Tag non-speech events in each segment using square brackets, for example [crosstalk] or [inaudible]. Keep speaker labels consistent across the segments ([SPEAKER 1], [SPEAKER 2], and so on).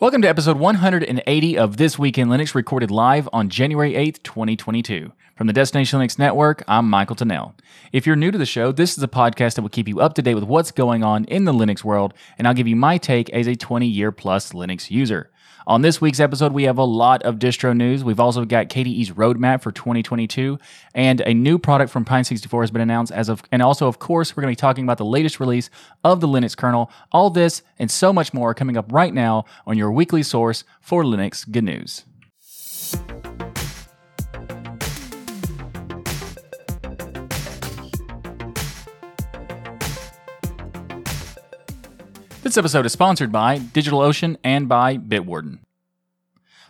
[SPEAKER 1] Welcome to episode 180 of This Week in Linux, recorded live on January 8th, 2022. From the Destination Linux Network, I'm Michael Tunnell. If you're new to the show, this is a podcast that will keep you up to date with what's going on in the Linux world, and I'll give you my take as a 20 year plus Linux user. On this week's episode, we have a lot of distro news. We've also got KDE's roadmap for 2022, and a new product from Pine64 has been announced as of, and also, of course, we're going to be talking about the latest release of the Linux kernel. All this and so much more coming up right now on your weekly source for Linux good news. This episode is sponsored by DigitalOcean and by Bitwarden.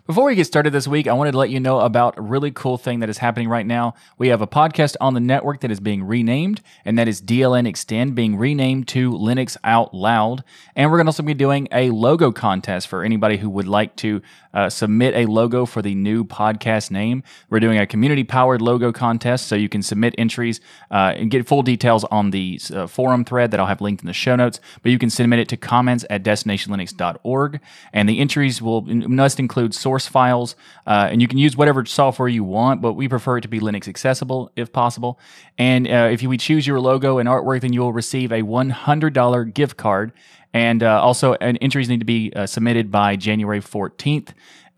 [SPEAKER 1] Before we get started this week, I wanted to let you know about a really cool thing that is happening right now. We have a podcast on the network that is being renamed, and that is DLN Extend being renamed to Linux Out Loud. And we're going to also be doing a logo contest for anybody who would like to uh, submit a logo for the new podcast name. We're doing a community powered logo contest, so you can submit entries uh, and get full details on the uh, forum thread that I'll have linked in the show notes. But you can submit it to comments at destinationlinux.org, and the entries will must include source source files, uh, and you can use whatever software you want, but we prefer it to be Linux accessible if possible. And uh, if you choose your logo and artwork, then you will receive a $100 gift card. And uh, also, entries need to be uh, submitted by January 14th.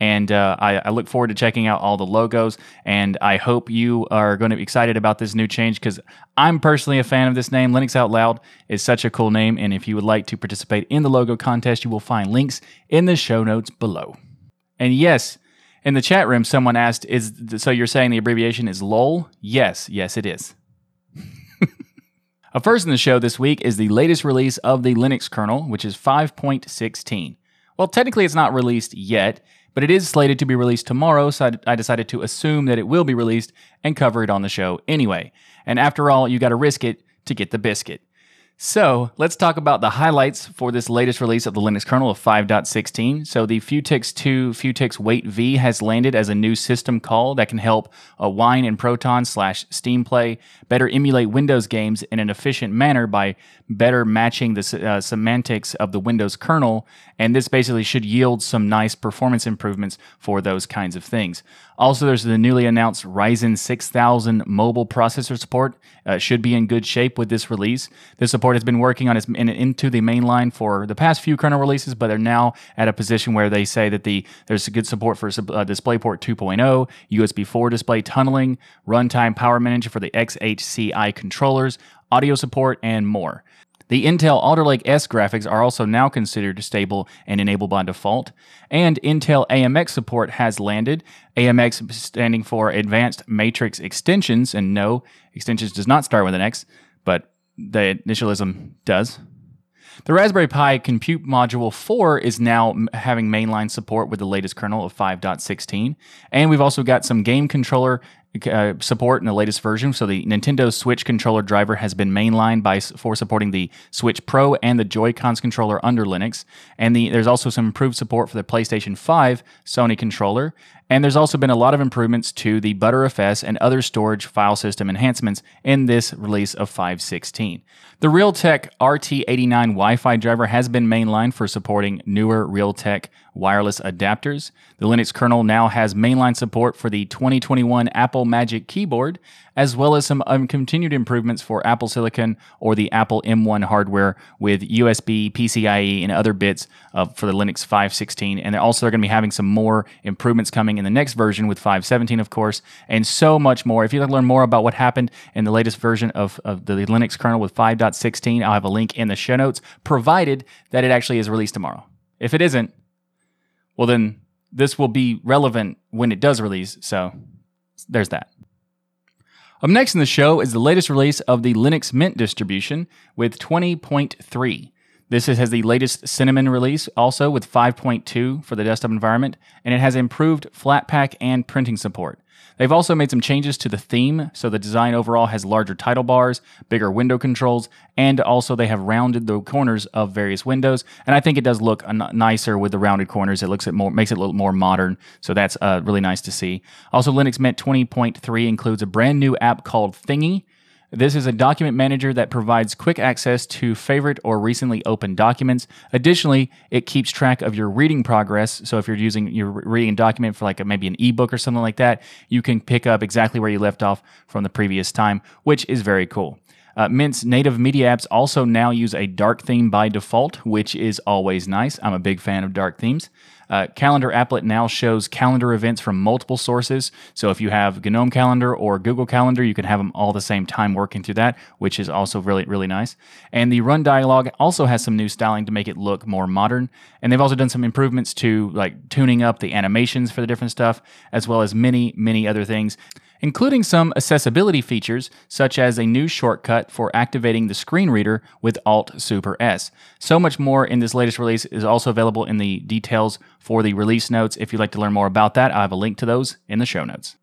[SPEAKER 1] And uh, I, I, look forward to checking out all the logos. And I hope you are going to be excited about this new change because I'm personally a fan of this name. Linux Out Loud is such a cool name. And if you would like to participate in the logo contest, you will find links in the show notes below. And yes, in the chat room, someone asked, "Is so you're saying the abbreviation is LOL?" Yes, yes, it is. [laughs] A first in the show this week is the latest release of the Linux kernel, which is 5.16. Well, technically, it's not released yet, but it is slated to be released tomorrow, so I decided to assume that it will be released and cover it on the show anyway. And after all, you got to risk it to get the biscuit. So let's talk about the highlights for this latest release of the Linux kernel of 5.16. So the Futex 2 Futex Wait V has landed as a new system call that can help Wine and Proton slash Steam Play better emulate Windows games in an efficient manner by better matching the uh, semantics of the Windows kernel. And this basically should yield some nice performance improvements for those kinds of things. Also, there's the newly announced Ryzen 6000 mobile processor support. Uh, should be in good shape with this release. This support has been working on its in, into the mainline for the past few kernel releases, but they're now at a position where they say that the there's good support for uh, DisplayPort 2.0, USB 4 display tunneling, runtime power management for the XHCI controllers, audio support, and more. The Intel Alder Lake S graphics are also now considered stable and enabled by default. And Intel AMX support has landed. AMX standing for Advanced Matrix Extensions. And no, extensions does not start with an X, but the initialism does. The Raspberry Pi Compute Module 4 is now having mainline support with the latest kernel of 5.16. And we've also got some game controller uh, support in the latest version. So the Nintendo Switch controller driver has been mainlined by for supporting the Switch Pro and the Joy-Cons controller under Linux. And the, there's also some improved support for the PlayStation 5 Sony controller. And there's also been a lot of improvements to the Btrfs and other storage file system enhancements in this release of 5.16. The Realtek RT89 Wi-Fi driver has been mainlined for supporting newer Realtek wireless adapters. The Linux kernel now has mainline support for the 2021 Apple Magic Keyboard, as well as some um, continued improvements for Apple Silicon or the Apple M1 hardware with USB, PCIe, and other bits for the Linux 5.16. And also, they're going to be having some more improvements coming in the next version with 5.17, of course, and so much more. If you'd like to learn more about what happened in the latest version of, of the Linux kernel with 5.16, I'll have a link in the show notes, provided that it actually is released tomorrow. If it isn't, well, then this will be relevant when it does release. So there's that. Up next in the show is the latest release of the Linux Mint distribution with 20.3. This has the latest Cinnamon release, also with 5.2 for the desktop environment, and it has improved Flatpak and printing support. They've also made some changes to the theme, so the design overall has larger title bars, bigger window controls, and also they have rounded the corners of various windows. And I think it does look nicer with the rounded corners. It looks it more makes it look more modern, so that's uh, really nice to see. Also, Linux Mint 20.3 includes a brand new app called Thingy This is a document manager that provides quick access to favorite or recently opened documents. Additionally, it keeps track of your reading progress. So if you're using you're reading document for like a, maybe an ebook or something like that, you can pick up exactly where you left off from the previous time, which is very cool. Uh, Mint's native media apps also now use a dark theme by default, which is always nice. I'm a big fan of dark themes. Uh, calendar applet now shows calendar events from multiple sources. So if you have GNOME Calendar or Google Calendar, you can have them all the same time working through that, which is also really, really nice. And the run dialog also has some new styling to make it look more modern. And they've also done some improvements to like tuning up the animations for the different stuff, as well as many, many other things including some accessibility features such as a new shortcut for activating the screen reader with Alt Super S. So much more in this latest release is also available in the details for the release notes. If you'd like to learn more about that, I have a link to those in the show notes.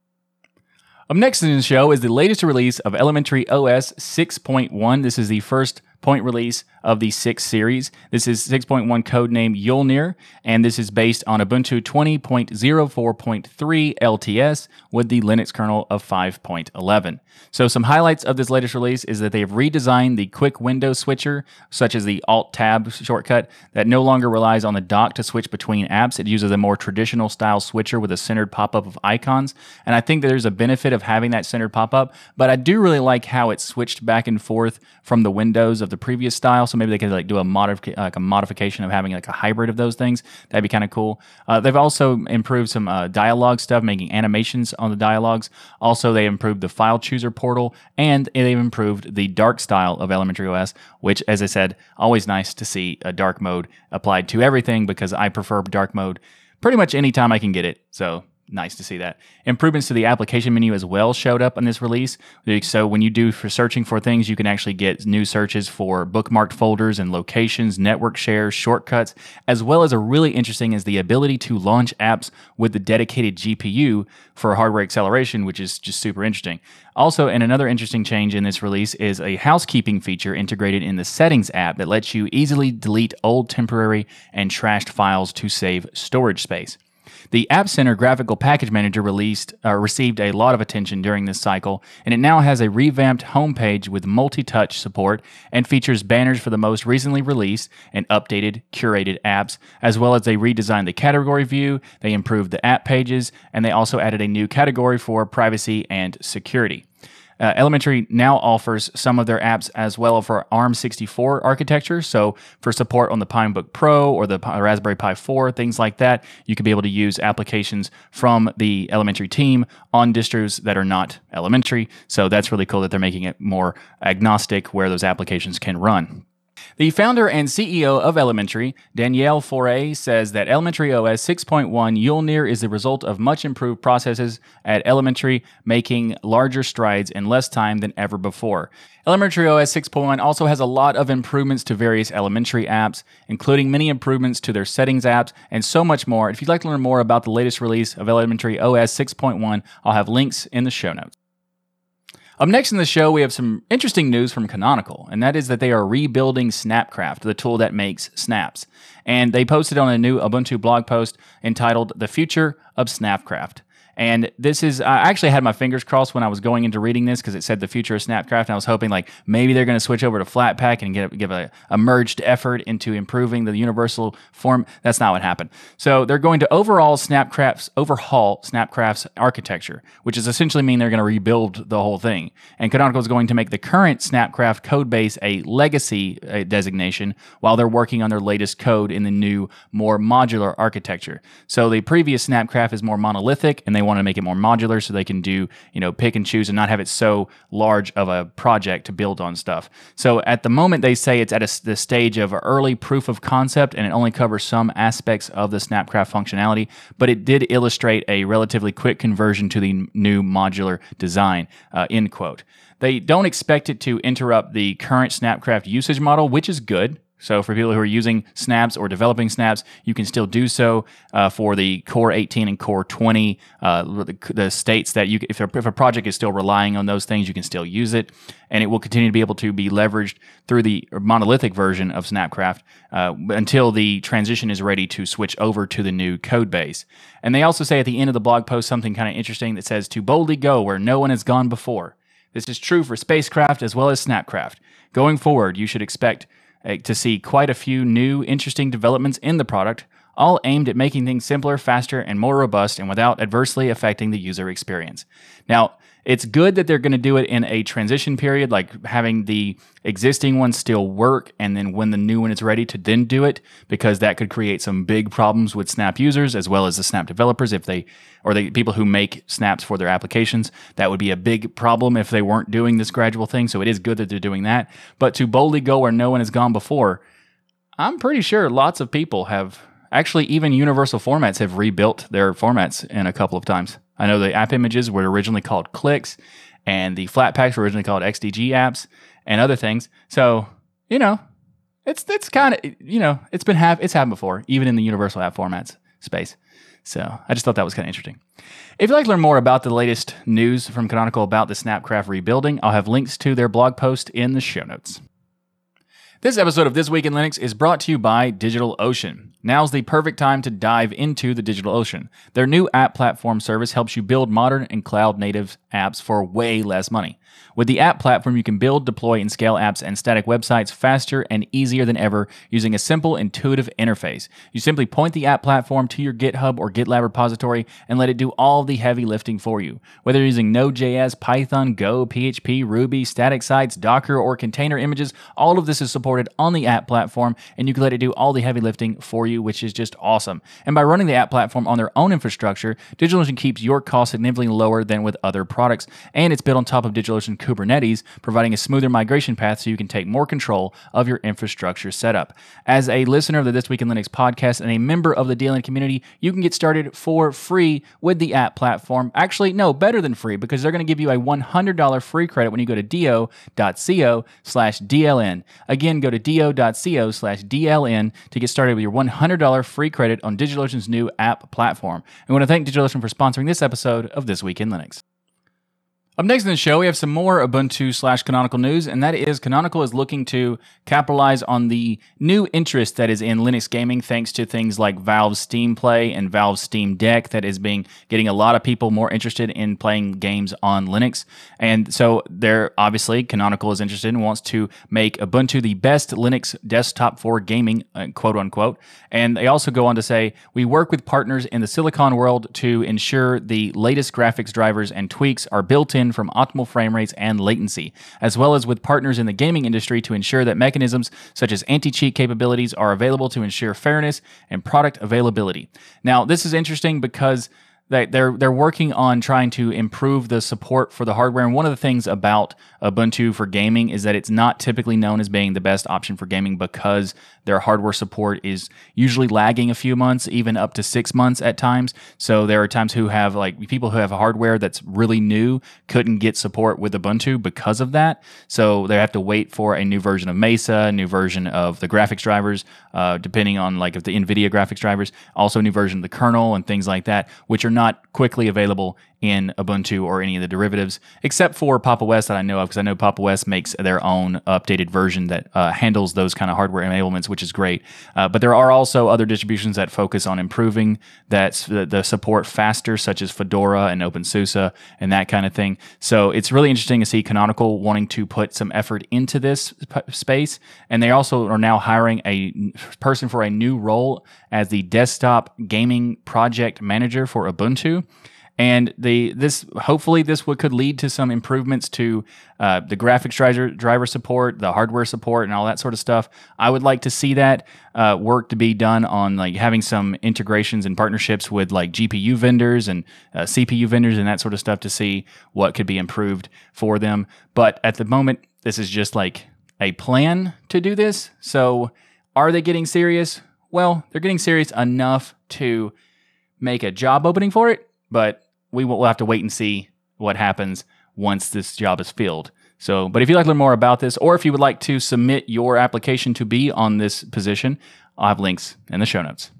[SPEAKER 1] Up next in the show is the latest release of Elementary OS 6.1. This is the first point release of the 6 series. This is 6.1 codename Jólnir, and this is based on Ubuntu 20.04.3 LTS with the Linux kernel of 5.11. So, some highlights of this latest release is that they have redesigned the quick window switcher, such as the Alt Tab shortcut, that no longer relies on the dock to switch between apps. It uses a more traditional style switcher with a centered pop up of icons. And I think that there's a benefit of having that centered pop up, but I do really like how it switched back and forth from the windows of the previous style. So maybe they could like do a modif- like a modification of having like a hybrid of those things. That'd be kind of cool. Uh, they've also improved some uh, dialogue stuff, making animations on the dialogues. Also, they improved the file chooser portal, and they've improved the dark style of Elementary OS, which, as I said, always nice to see a dark mode applied to everything because I prefer dark mode pretty much anytime I can get it. So nice to see that. Improvements to the application menu as well showed up in this release. So when you do for searching for things, you can actually get new searches for bookmarked folders and locations, network shares, shortcuts, as well as a really interesting is the ability to launch apps with the dedicated GPU for hardware acceleration, which is just super interesting. Also, and another interesting change in this release is a housekeeping feature integrated in the settings app that lets you easily delete old temporary and trashed files to save storage space. The App Center graphical package manager released uh, received a lot of attention during this cycle, and it now has a revamped homepage with multi-touch support and features banners for the most recently released and updated curated apps, as well as they redesigned the category view, they improved the app pages, and they also added a new category for privacy and security. Uh, Elementary now offers some of their apps as well for ARM64 architecture. So for support on the Pinebook Pro or the Raspberry Pi 4, things like that, you could be able to use applications from the Elementary team on distros that are not Elementary. So that's really cool that they're making it more agnostic where those applications can run. The founder and CEO of Elementary, Danielle Foré, says that Elementary OS 6.1 Jólnir is the result of much improved processes at Elementary, making larger strides in less time than ever before. Elementary OS 6.1 also has a lot of improvements to various elementary apps, including many improvements to their settings apps and so much more. If you'd like to learn more about the latest release of Elementary OS 6.1, I'll have links in the show notes. Up next in the show, we have some interesting news from Canonical, and that is that they are rebuilding Snapcraft, the tool that makes snaps. And they posted on a new Ubuntu blog post entitled The Future of Snapcraft. And this is, I actually had my fingers crossed when I was going into reading this because it said the future of Snapcraft. And I was hoping like maybe they're going to switch over to Flatpak and get, give a, a merged effort into improving the universal form. That's not what happened. So they're going to overall Snapcraft's, overhaul Snapcraft's architecture, which is essentially mean they're going to rebuild the whole thing. And Canonical is going to make the current Snapcraft code base a legacy designation while they're working on their latest code in the new, more modular architecture. So the previous Snapcraft is more monolithic and they want to make it more modular so they can do, you know, pick and choose and not have it so large of a project to build on stuff. So at the moment, they say it's at a, the stage of early proof of concept and it only covers some aspects of the Snapcraft functionality, but it did illustrate a relatively quick conversion to the new modular design, uh, end quote. They don't expect it to interrupt the current Snapcraft usage model, which is good. So for people who are using snaps or developing snaps, you can still do so uh, for the Core 18 and Core 20, uh, the, the, states that you, if a, if a project is still relying on those things, you can still use it, and it will continue to be able to be leveraged through the monolithic version of Snapcraft uh, until the transition is ready to switch over to the new code base. And they also say at the end of the blog post something kind of interesting that says, "To boldly go where no one has gone before." This is true for spacecraft as well as Snapcraft. Going forward, you should expect Eh, to see quite a few new, interesting developments in the product, all aimed at making things simpler, faster, and more robust and without adversely affecting the user experience. Now, it's good that they're going to do it in a transition period, like having the existing one still work, and then when the new one is ready to then do it, because that could create some big problems with Snap users as well as the Snap developers if they or the people who make snaps for their applications. That would be a big problem if they weren't doing this gradual thing. So it is good that they're doing that. But to boldly go where no one has gone before, I'm pretty sure lots of people have actually even universal formats have rebuilt their formats in a couple of times. I know the app images were originally called clicks, and the flat packs were originally called XDG apps, and other things. So you know, it's it's kind of you know it's been have it's happened before, even in the universal app formats space. So I just thought that was kind of interesting. If you'd like to learn more about the latest news from Canonical about the Snapcraft rebuilding, I'll have links to their blog post in the show notes. This episode of This Week in Linux is brought to you by DigitalOcean. Now's the perfect time to dive into the DigitalOcean. Their new app platform service helps you build modern and cloud native apps for way less money. With the app platform, you can build, deploy, and scale apps and static websites faster and easier than ever using a simple, intuitive interface. You simply point the app platform to your GitHub or GitLab repository and let it do all the heavy lifting for you. Whether you're using Node.js, Python, Go, PHP, Ruby, static sites, Docker, or container images, all of this is supported on the app platform, and you can let it do all the heavy lifting for you, which is just awesome. And by running the app platform on their own infrastructure, DigitalOcean keeps your costs significantly lower than with other products, and it's built on top of DigitalOcean Kubernetes, providing a smoother migration path so you can take more control of your infrastructure setup. As a listener of the This Week in Linux podcast and a member of the DLN community, you can get started for free with the app platform. Actually, no, better than free because they're going to give you a $100 free credit when you go to do.co slash DLN. Again, go to do.co slash DLN to get started with your $100 free credit on DigitalOcean's new app platform. I want to thank DigitalOcean for sponsoring this episode of This Week in Linux. Up next in the show, we have some more Ubuntu slash Canonical news, and that is Canonical is looking to capitalize on the new interest that is in Linux gaming, thanks to things like Valve's Steam Play and Valve's Steam Deck, that is being getting a lot of people more interested in playing games on Linux. And so, they're obviously Canonical is interested and wants to make Ubuntu the best Linux desktop for gaming, uh, quote unquote. And they also go on to say, we work with partners in the Silicon world to ensure the latest graphics drivers and tweaks are built in from optimal frame rates and latency, as well as with partners in the gaming industry to ensure that mechanisms such as anti cheat capabilities are available to ensure fairness and product availability. Now, this is interesting because they're they're working on trying to improve the support for the hardware. And one of the things about Ubuntu for gaming is that it's not typically known as being the best option for gaming because their hardware support is usually lagging a few months, even up to six months at times. So there are times who have like people who have hardware that's really new couldn't get support with Ubuntu because of that. So they have to wait for a new version of Mesa, a new version of the graphics drivers, uh, depending on like if the NVIDIA graphics drivers, also a new version of the kernel and things like that, which are not quickly available in Ubuntu or any of the derivatives, except for Pop!_OS that I know of, because I know Pop!_OS makes their own updated version that uh, handles those kind of hardware enablements, which is great. Uh, but there are also other distributions that focus on improving that the, the, support faster, such as Fedora and OpenSUSE and that kind of thing. So it's really interesting to see Canonical wanting to put some effort into this p- space, and they also are now hiring a person for a new role as the desktop gaming project manager for Ubuntu and the this hopefully this would, could lead to some improvements to uh, the graphics driver driver support, the hardware support, and all that sort of stuff. I would like to see that uh, work to be done on like having some integrations and partnerships with like GPU vendors and uh, CPU vendors and that sort of stuff to see what could be improved for them. But at the moment, this is just like a plan to do this. So are they getting serious? Well, they're getting serious enough to make a job opening for it, but we will we'll have to wait and see what happens once this job is filled. So, but if you'd like to learn more about this, or if you would like to submit your application to be on this position, I'll have links in the show notes.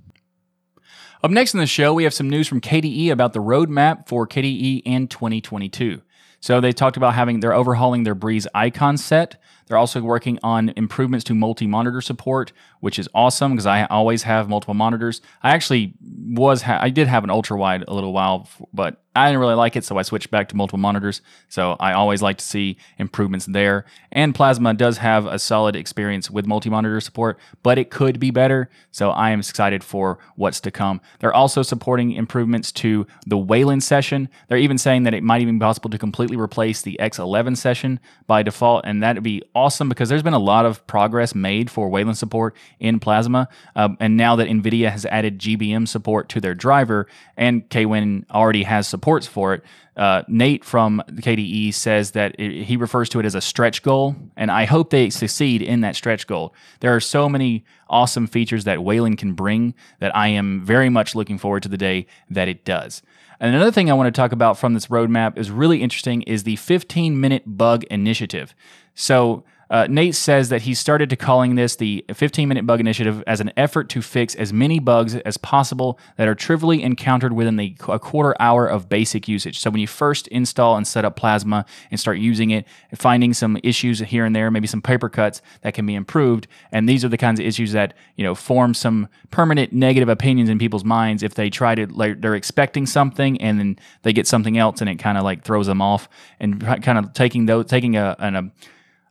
[SPEAKER 1] Up next in the show, we have some news from KDE about the roadmap for KDE in 2022. So they talked about having they're overhauling their Breeze icon set. They're also working on improvements to multi-monitor support, which is awesome because I always have multiple monitors. I actually was ha- I did have an ultra wide a little while, but I didn't really like it, so I switched back to multiple monitors. So I always like to see improvements there. And Plasma does have a solid experience with multi monitor support, but it could be better. So I am excited for what's to come. They're also supporting improvements to the Wayland session. They're even saying that it might even be possible to completely replace the X11 session by default, and that'd be awesome because there's been a lot of progress made for Wayland support in Plasma. Um, and now that NVIDIA has added GBM support to their driver, and KWin already has supports for it. Uh, Nate from KDE says that it, he refers to it as a stretch goal, and I hope they succeed in that stretch goal. There are so many awesome features that Wayland can bring that I am very much looking forward to the day that it does. And another thing I want to talk about from this roadmap is really interesting is the 15 minute bug initiative. So uh, Nate says that he started to calling this the 15 minute bug initiative as an effort to fix as many bugs as possible that are trivially encountered within the a quarter hour of basic usage. So when you first install and set up Plasma and start using it, finding some issues here and there, maybe some paper cuts that can be improved, and these are the kinds of issues that you know form some permanent negative opinions in people's minds if they try to like they're expecting something and then they get something else and it kind of like throws them off and kind of taking those taking a, an, a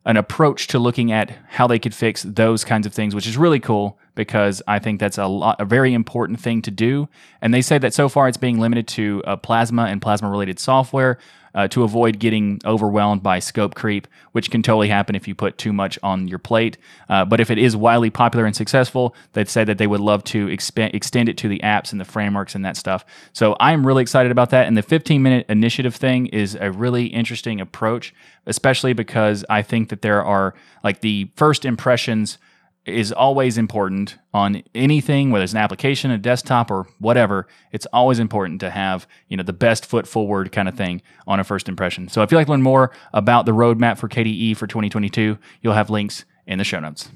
[SPEAKER 1] an approach to looking at how they could fix those kinds of things, which is really cool because I think that's a lot, a very important thing to do. And they say that so far it's being limited to uh, plasma and plasma related software uh, to avoid getting overwhelmed by scope creep, which can totally happen if you put too much on your plate. Uh, but if it is widely popular and successful, they'd say that they would love to exp- extend it to the apps and the frameworks and that stuff. So I'm really excited about that. And the 15 minute initiative thing is a really interesting approach, especially because I think that there are like the first impressions is always important on anything, whether it's an application, a desktop, or whatever. It's always important to have you know the best foot forward kind of thing on a first impression. So if you'd like to learn more about the roadmap for KDE for 2022, you'll have links in the show notes.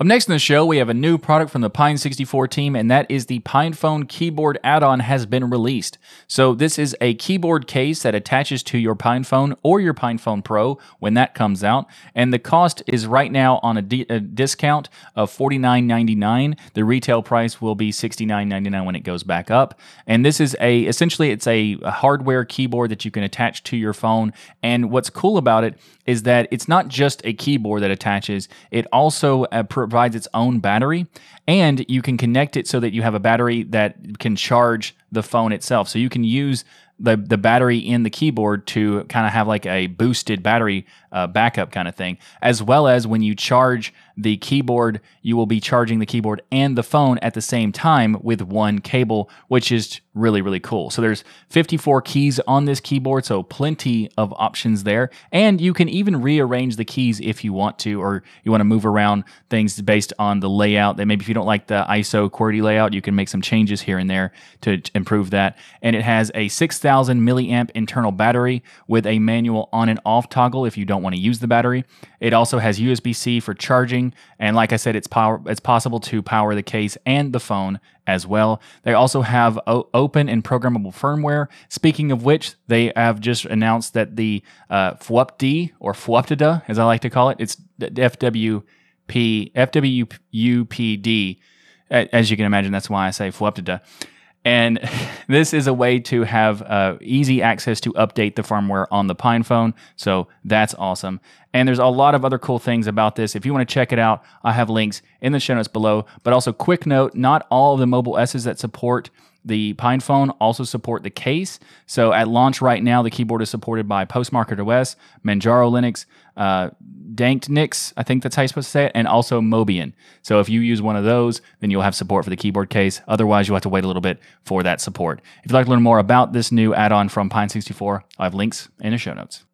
[SPEAKER 1] Up next in the show, we have a new product from the Pine 64 team, and that is the PinePhone keyboard add-on has been released. So this is a keyboard case that attaches to your PinePhone or your PinePhone Pro when that comes out, and the cost is right now on a discount of $49.99. The retail price will be $69.99 when it goes back up. And this is a essentially it's a, a hardware keyboard that you can attach to your phone. And what's cool about it is that it's not just a keyboard that attaches; it also uh, provides its own battery, and you can connect it so that you have a battery that can charge the phone itself. So you can use the the battery in the keyboard to kind of have like a boosted battery uh, backup kind of thing, as well as when you charge the keyboard, you will be charging the keyboard and the phone at the same time with one cable, which is really, really cool. So there's 54 keys on this keyboard, so plenty of options there. And you can even rearrange the keys if you want to, or you want to move around things based on the layout. That maybe if you don't like the ISO QWERTY layout, you can make some changes here and there to improve that. And it has a 6,000 milliamp internal battery with a manual on and off toggle if you don't want to use the battery. It also has USB-C for charging, and like I said, it's power. It's possible to power the case and the phone as well. They also have o- open and programmable firmware. Speaking of which, they have just announced that the uh, FWUPD or FWUPTD, as I like to call it, it's FWP FWUPD. As you can imagine, that's why I say FWUPTD and [laughs] this is a way to have uh, easy access to update the firmware on the PinePhone. So that's awesome. And there's a lot of other cool things about this. If you want to check it out, I have links in the show notes below. But also, quick note not all of the mobile S's that support the PinePhone also support the case. So at launch right now, the keyboard is supported by Postmarket OS, Manjaro Linux, uh, DanctNIX, I think that's how you're supposed to say it, and also Mobian. So if you use one of those, then you'll have support for the keyboard case. Otherwise, you'll have to wait a little bit for that support. If you'd like to learn more about this new add-on from Pine64, I have links in the show notes.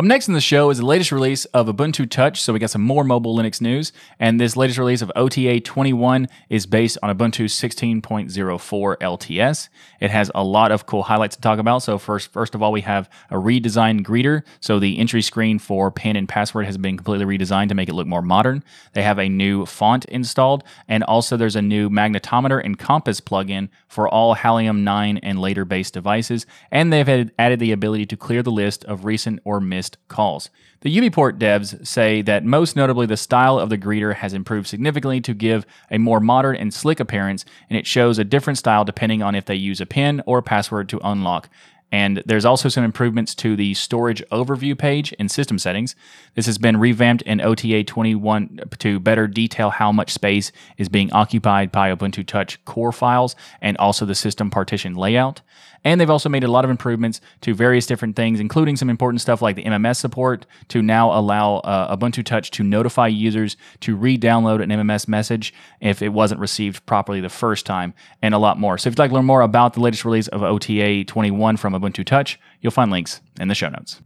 [SPEAKER 1] Up next in the show is the latest release of Ubuntu Touch. So we got some more mobile Linux news, and this latest release of OTA 21 is based on Ubuntu 16.04 LTS. It has a lot of cool highlights to talk about. So first, first of all, we have a redesigned greeter. So the entry screen for PIN and password has been completely redesigned to make it look more modern. They have a new font installed, and also there's a new magnetometer and compass plugin for all Halium 9 and later based devices, and they've added the ability to clear the list of recent or missed calls. The UBport devs say that most notably the style of the greeter has improved significantly to give a more modern and slick appearance, and it shows a different style depending on if they use a PIN or a password to unlock. And there's also some improvements to the storage overview page in system settings. This has been revamped in OTA 21 to better detail how much space is being occupied by Ubuntu Touch core files and also the system partition layout. And they've also made a lot of improvements to various different things, including some important stuff like the MMS support to now allow uh, Ubuntu Touch to notify users to re download an MMS message if it wasn't received properly the first time, and a lot more. So if you'd like to learn more about the latest release of OTA 21 from Ubuntu Touch, you'll find links in the show notes.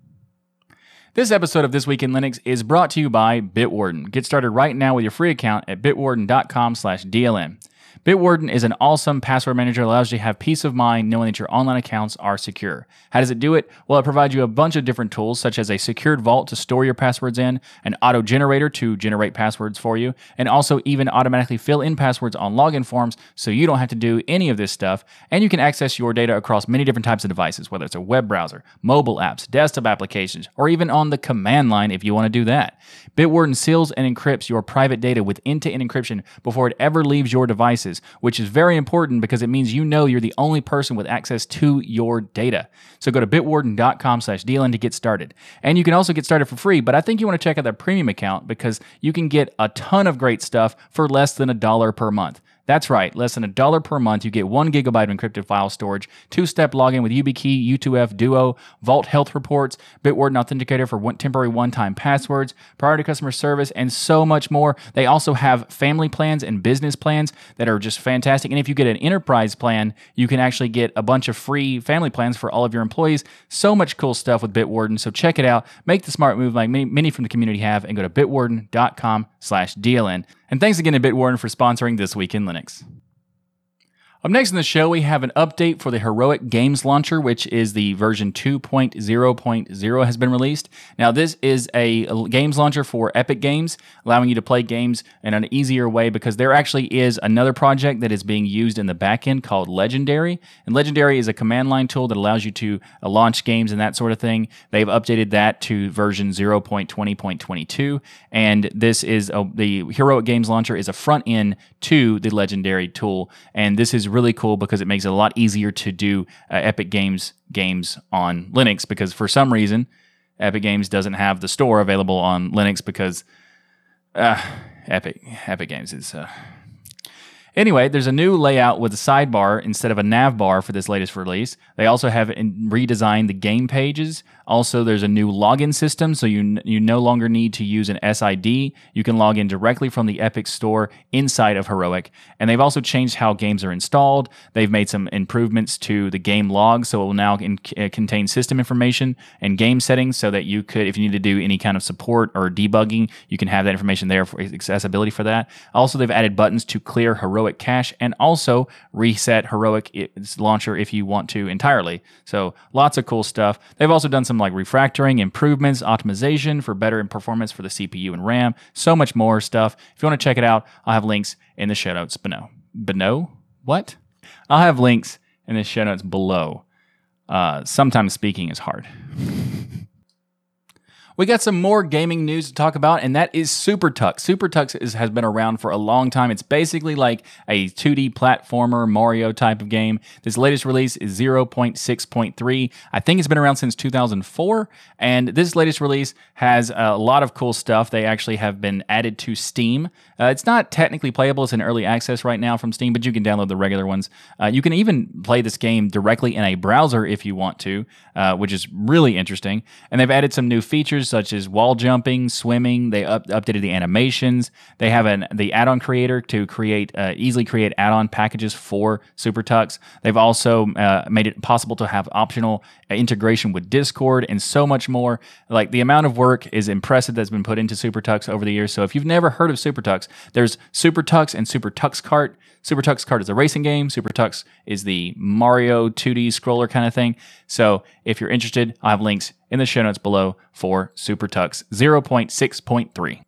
[SPEAKER 1] This episode of This Week in Linux is brought to you by Bitwarden. Get started right now with your free account at bitwarden.com/dln. Bitwarden is an awesome password manager that allows you to have peace of mind knowing that your online accounts are secure. How does it do it? Well, it provides you a bunch of different tools, such as a secured vault to store your passwords in, an auto generator to generate passwords for you, and also even automatically fill in passwords on login forms so you don't have to do any of this stuff. And you can access your data across many different types of devices, whether it's a web browser, mobile apps, desktop applications, or even on the command line if you want to do that. Bitwarden seals and encrypts your private data with end to end encryption before it ever leaves your devices devices, which is very important because it means you know you're the only person with access to your data. So go to bitwarden.com slash DLN to get started. And you can also get started for free, but I think you want to check out their premium account because you can get a ton of great stuff for less than a dollar per month. That's right, less than a dollar per month, you get one gigabyte of encrypted file storage, two step login with YubiKey, U2F, Duo, Vault Health Reports, Bitwarden Authenticator for one, temporary one time passwords, priority customer service, and so much more. They also have family plans and business plans that are just fantastic. And if you get an enterprise plan, you can actually get a bunch of free family plans for all of your employees. So much cool stuff with Bitwarden. So check it out. Make the smart move like many, many from the community have and go to bitwarden.com slash DLN. And thanks again to Bitwarden for sponsoring This Week in Linux. Up next in the show, we have an update for the Heroic Games Launcher, which is the version 2.0.0 has been released. Now, this is a games launcher for Epic Games, allowing you to play games in an easier way because there actually is another project that is being used in the backend called Legendary. And Legendary is a command line tool that allows you to uh, launch games and that sort of thing. They've updated that to version 0.20.22. And this is a, the Heroic Games Launcher is a front end to the Legendary tool. And this is really cool because it makes it a lot easier to do uh, Epic Games games on Linux because for some reason Epic Games doesn't have the store available on Linux because uh, Epic Epic Games is uh, Anyway, there's a new layout with a sidebar instead of a nav bar for this latest release. They also have redesigned the game pages. Also, there's a new login system, so you you no longer need to use an SID. You can log in directly from the Epic Store inside of Heroic. And they've also changed how games are installed. They've made some improvements to the game log, so it will now in, uh, contain system information and game settings, so that you could, if you need to do any kind of support or debugging, you can have that information there for accessibility for that. Also, they've added buttons to clear Heroic heroic cache and also reset heroic launcher if you want to entirely. So lots of cool stuff. They've also done some like refactoring, improvements, optimization for better performance for the CPU and RAM. So much more stuff. If you want to check it out, I'll have links in the show notes below. Below? What? I'll have links in the show notes below. Uh, sometimes speaking is hard. [laughs] We got some more gaming news to talk about, and that is Super Tux. Super Tux has been around for a long time. It's basically like a 2D platformer Mario type of game. This latest release is 0.6.3. I think it's been around since 2004, and this latest release has a lot of cool stuff. They actually have been added to Steam. Uh, it's not technically playable, it's in early access right now from Steam, but you can download the regular ones. Uh, you can even play this game directly in a browser if you want to, uh, which is really interesting. And they've added some new features features such as wall jumping, swimming. They up, updated the animations. They have an the add-on creator to create uh, easily create add-on packages for SuperTux. They've also uh, made it possible to have optional integration with Discord and so much more. Like the amount of work is impressive that's been put into SuperTux over the years. So if you've never heard of SuperTux, there's SuperTux and SuperTux Kart. SuperTux Kart is a racing game. SuperTux is the Mario 2D scroller kind of thing. So if you're interested, I'll have links in the show notes below for SuperTux 0.6.3.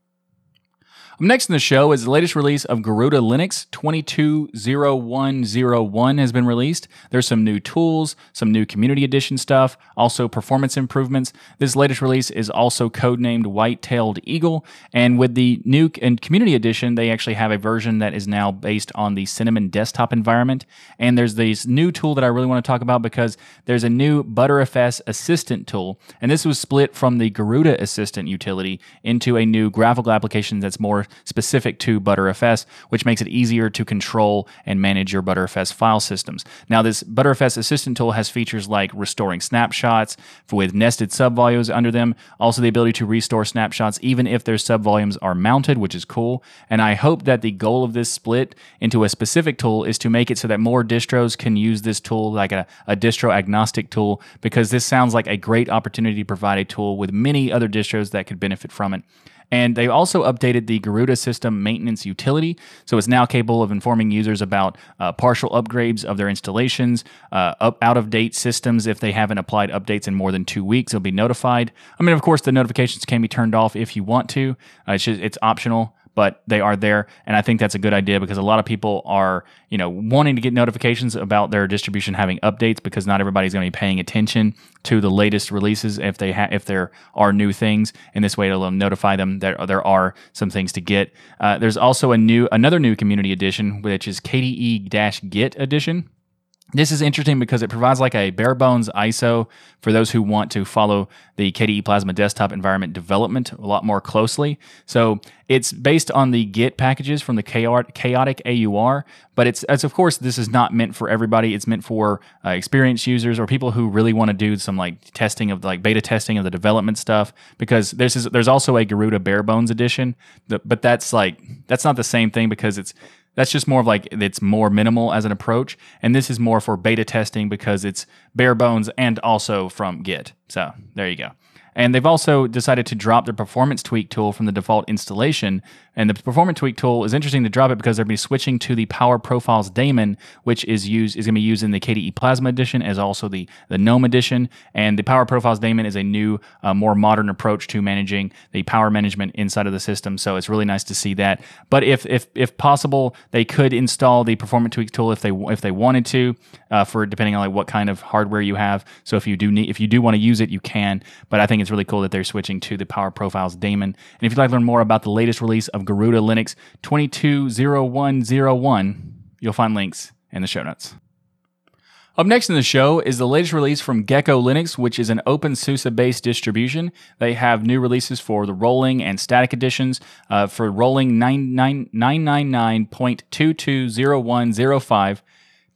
[SPEAKER 1] Next in the show is the latest release of Garuda Linux 220101 has been released. There's some new tools, some new community edition stuff, also performance improvements. This latest release is also codenamed White-tailed Eagle, and with the new and community edition, they actually have a version that is now based on the Cinnamon desktop environment. And there's this new tool that I really want to talk about because there's a new Btrfs assistant tool, and this was split from the Garuda assistant utility into a new graphical application that's more specific to ButterFS, which makes it easier to control and manage your ButterFS file systems. Now, this ButterFS Assistant tool has features like restoring snapshots with nested subvolumes under them, also the ability to restore snapshots even if their subvolumes are mounted, which is cool. And I hope that the goal of this split into a specific tool is to make it so that more distros can use this tool like a, a distro agnostic tool, because this sounds like a great opportunity to provide a tool with many other distros that could benefit from it. And they also updated the Garuda system maintenance utility. So it's now capable of informing users about uh, partial upgrades of their installations, uh, up, out of date systems. If they haven't applied updates in more than two weeks, they'll be notified. I mean, of course, the notifications can be turned off if you want to, uh, it's, just, it's optional but they are there. And I think that's a good idea because a lot of people are, you know, wanting to get notifications about their distribution having updates because not everybody's going to be paying attention to the latest releases if they ha- if there are new things. In this way, it'll notify them that there are some things to get. Uh, there's also a new another new community edition, which is KDE-Git edition. This is interesting because it provides like a bare bones ISO for those who want to follow the KDE Plasma desktop environment development a lot more closely. So it's based on the Git packages from the chaotic AUR, but it's as of course this is not meant for everybody. It's meant for uh, experienced users or people who really want to do some like testing of like beta testing of the development stuff. Because there's there's also a Garuda bare bones edition, but that's like that's not the same thing because it's that's just more of like it's more minimal as an approach. And this is more for beta testing because it's bare bones and also from Git. So there you go. And they've also decided to drop the performance tweak tool from the default installation. And the performance tweak tool is interesting to drop it because they're be switching to the Power Profiles daemon, which is used is going to be used in the KDE Plasma edition as also the the GNOME edition. And the Power Profiles daemon is a new, uh, more modern approach to managing the power management inside of the system. So it's really nice to see that. But if if if possible, they could install the performance tweak tool if they if they wanted to, uh, for depending on like what kind of hardware you have. So if you do need if you do want to use it, you can. But I think it's really cool that they're switching to the Power Profiles daemon. And if you'd like to learn more about the latest release of Garuda Linux 220101, you'll find links in the show notes. Up next in the show is the latest release from Gecko Linux, which is an open OpenSUSE based distribution. They have new releases for the rolling and static editions. Uh, for rolling 999.220105,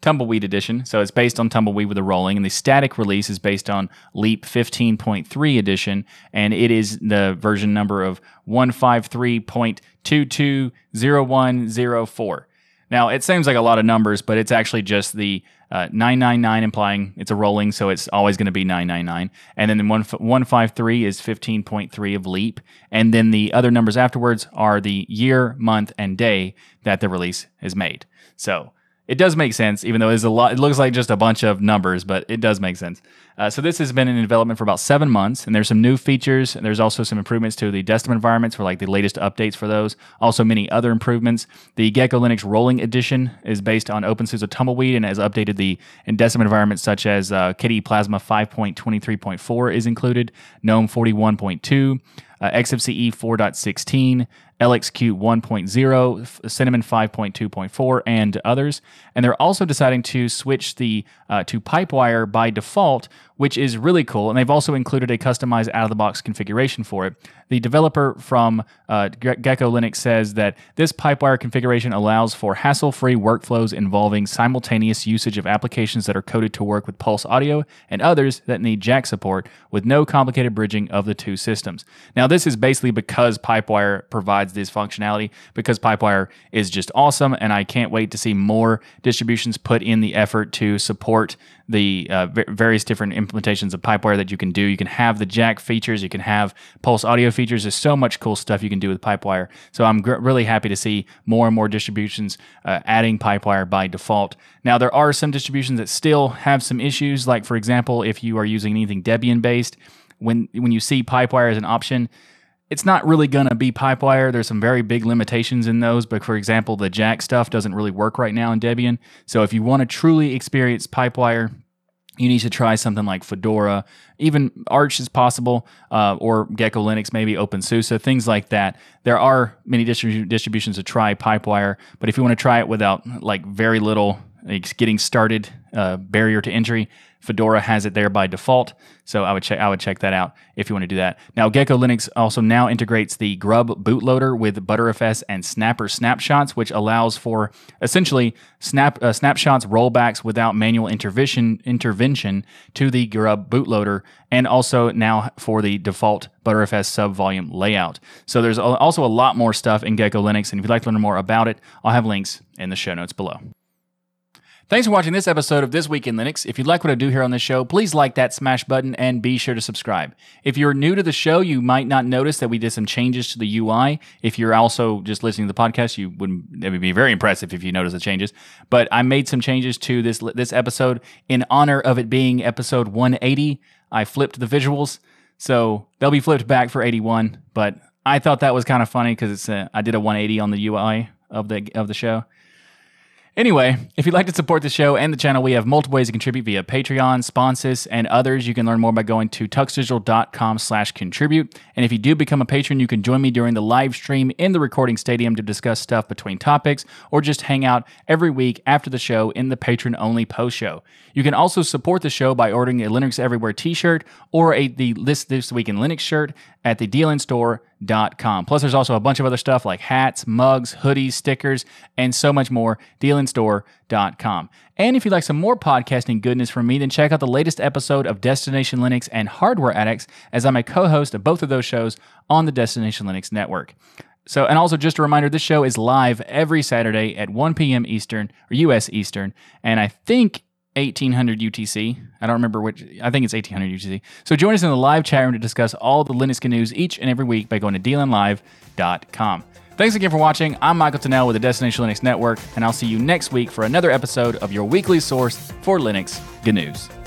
[SPEAKER 1] Tumbleweed edition. So it's based on Tumbleweed with a rolling, and the static release is based on Leap 15.3 edition, and it is the version number of 153.220104. Now it seems like a lot of numbers, but it's actually just the uh, 999 implying it's a rolling, so it's always going to be 999. And then the 153 is 15.3 of Leap. And then the other numbers afterwards are the year, month, and day that the release is made. So it does make sense, even though it's a lot. It looks like just a bunch of numbers, but it does make sense. Uh, so this has been in development for about seven months, and there's some new features. And there's also some improvements to the desktop environments for like the latest updates for those. Also, many other improvements. The Gecko Linux Rolling Edition is based on OpenSUSE Tumbleweed and has updated the desktop environments such as uh, KDE Plasma 5.23.4 is included, GNOME 41.2, uh, XFCE 4.16 LXQt 1.0, Cinnamon 5.2.4, and others. And they're also deciding to switch the uh, to Pipewire by default, which is really cool. And they've also included a customized out of the box configuration for it. The developer from uh, Gecko Linux says that this Pipewire configuration allows for hassle free workflows involving simultaneous usage of applications that are coded to work with Pulse Audio and others that need jack support with no complicated bridging of the two systems. Now, this is basically because Pipewire provides this functionality, because Pipewire is just awesome, and I can't wait to see more distributions put in the effort to support the uh, various different implementations of Pipewire that you can do. You can have the jack features, you can have Pulse audio features. There's so much cool stuff you can do with Pipewire. So I'm gr- really happy to see more and more distributions uh, adding Pipewire by default. Now, there are some distributions that still have some issues, like, for example, if you are using anything Debian based, when, when you see Pipewire as an option, it's not really going to be Pipewire. There's some very big limitations in those, but for example, the Jack stuff doesn't really work right now in Debian. So if you want to truly experience Pipewire, you need to try something like Fedora, even Arch is possible, uh, or Gecko Linux, maybe OpenSUSE, things like that. There are many distribu- distributions to try Pipewire, but if you want to try it without like very little like, getting started uh, barrier to entry, Fedora has it there by default, so I would check I would check that out if you want to do that. Now Gecko Linux also now integrates the Grub bootloader with ButterFS and Snapper snapshots, which allows for essentially snap uh, snapshots rollbacks without manual intervention intervention to the Grub bootloader, and also now for the default ButterFS subvolume layout. So there's also a lot more stuff in Gecko Linux, and if you'd like to learn more about it, I'll have links in the show notes below. Thanks for watching this episode of This Week in Linux. If you like what I do here on this show, please like that smash button and be sure to subscribe. If you're new to the show, you might not notice that we did some changes to the UI. If you're also just listening to the podcast, you wouldn't it would be very impressive if you notice the changes. But I made some changes to this this episode in honor of it being episode 180. I flipped the visuals, so they'll be flipped back for 81. But I thought that was kind of funny because it's a, I did a 180 on the UI of the of the show. Anyway, if you'd like to support the show and the channel, we have multiple ways to contribute via Patreon, sponsors, and others. You can learn more by going to tuxdigital.com slash contribute. And if you do become a patron, you can join me during the live stream in the recording stadium to discuss stuff between topics or just hang out every week after the show in the patron-only post show. You can also support the show by ordering a Linux Everywhere t-shirt or a the List This Week in Linux shirt at the dlnstore.com. Plus, there's also a bunch of other stuff like hats, mugs, hoodies, stickers, and so much more. dlnstore.com. And if you'd like some more podcasting goodness from me, then check out the latest episode of Destination Linux and Hardware Addicts, as I'm a co host of both of those shows on the Destination Linux network. So, and also just a reminder, this show is live every Saturday at 1 p.m. Eastern or U.S. Eastern, and I think 1800 UTC. I don't remember which. I think it's 1800 UTC. So join us in the live chat room to discuss all the Linux news each and every week by going to dlnlive.com. Thanks again for watching. I'm Michael Tunnell with the Destination Linux Network, and I'll see you next week for another episode of your weekly source for Linux GNews.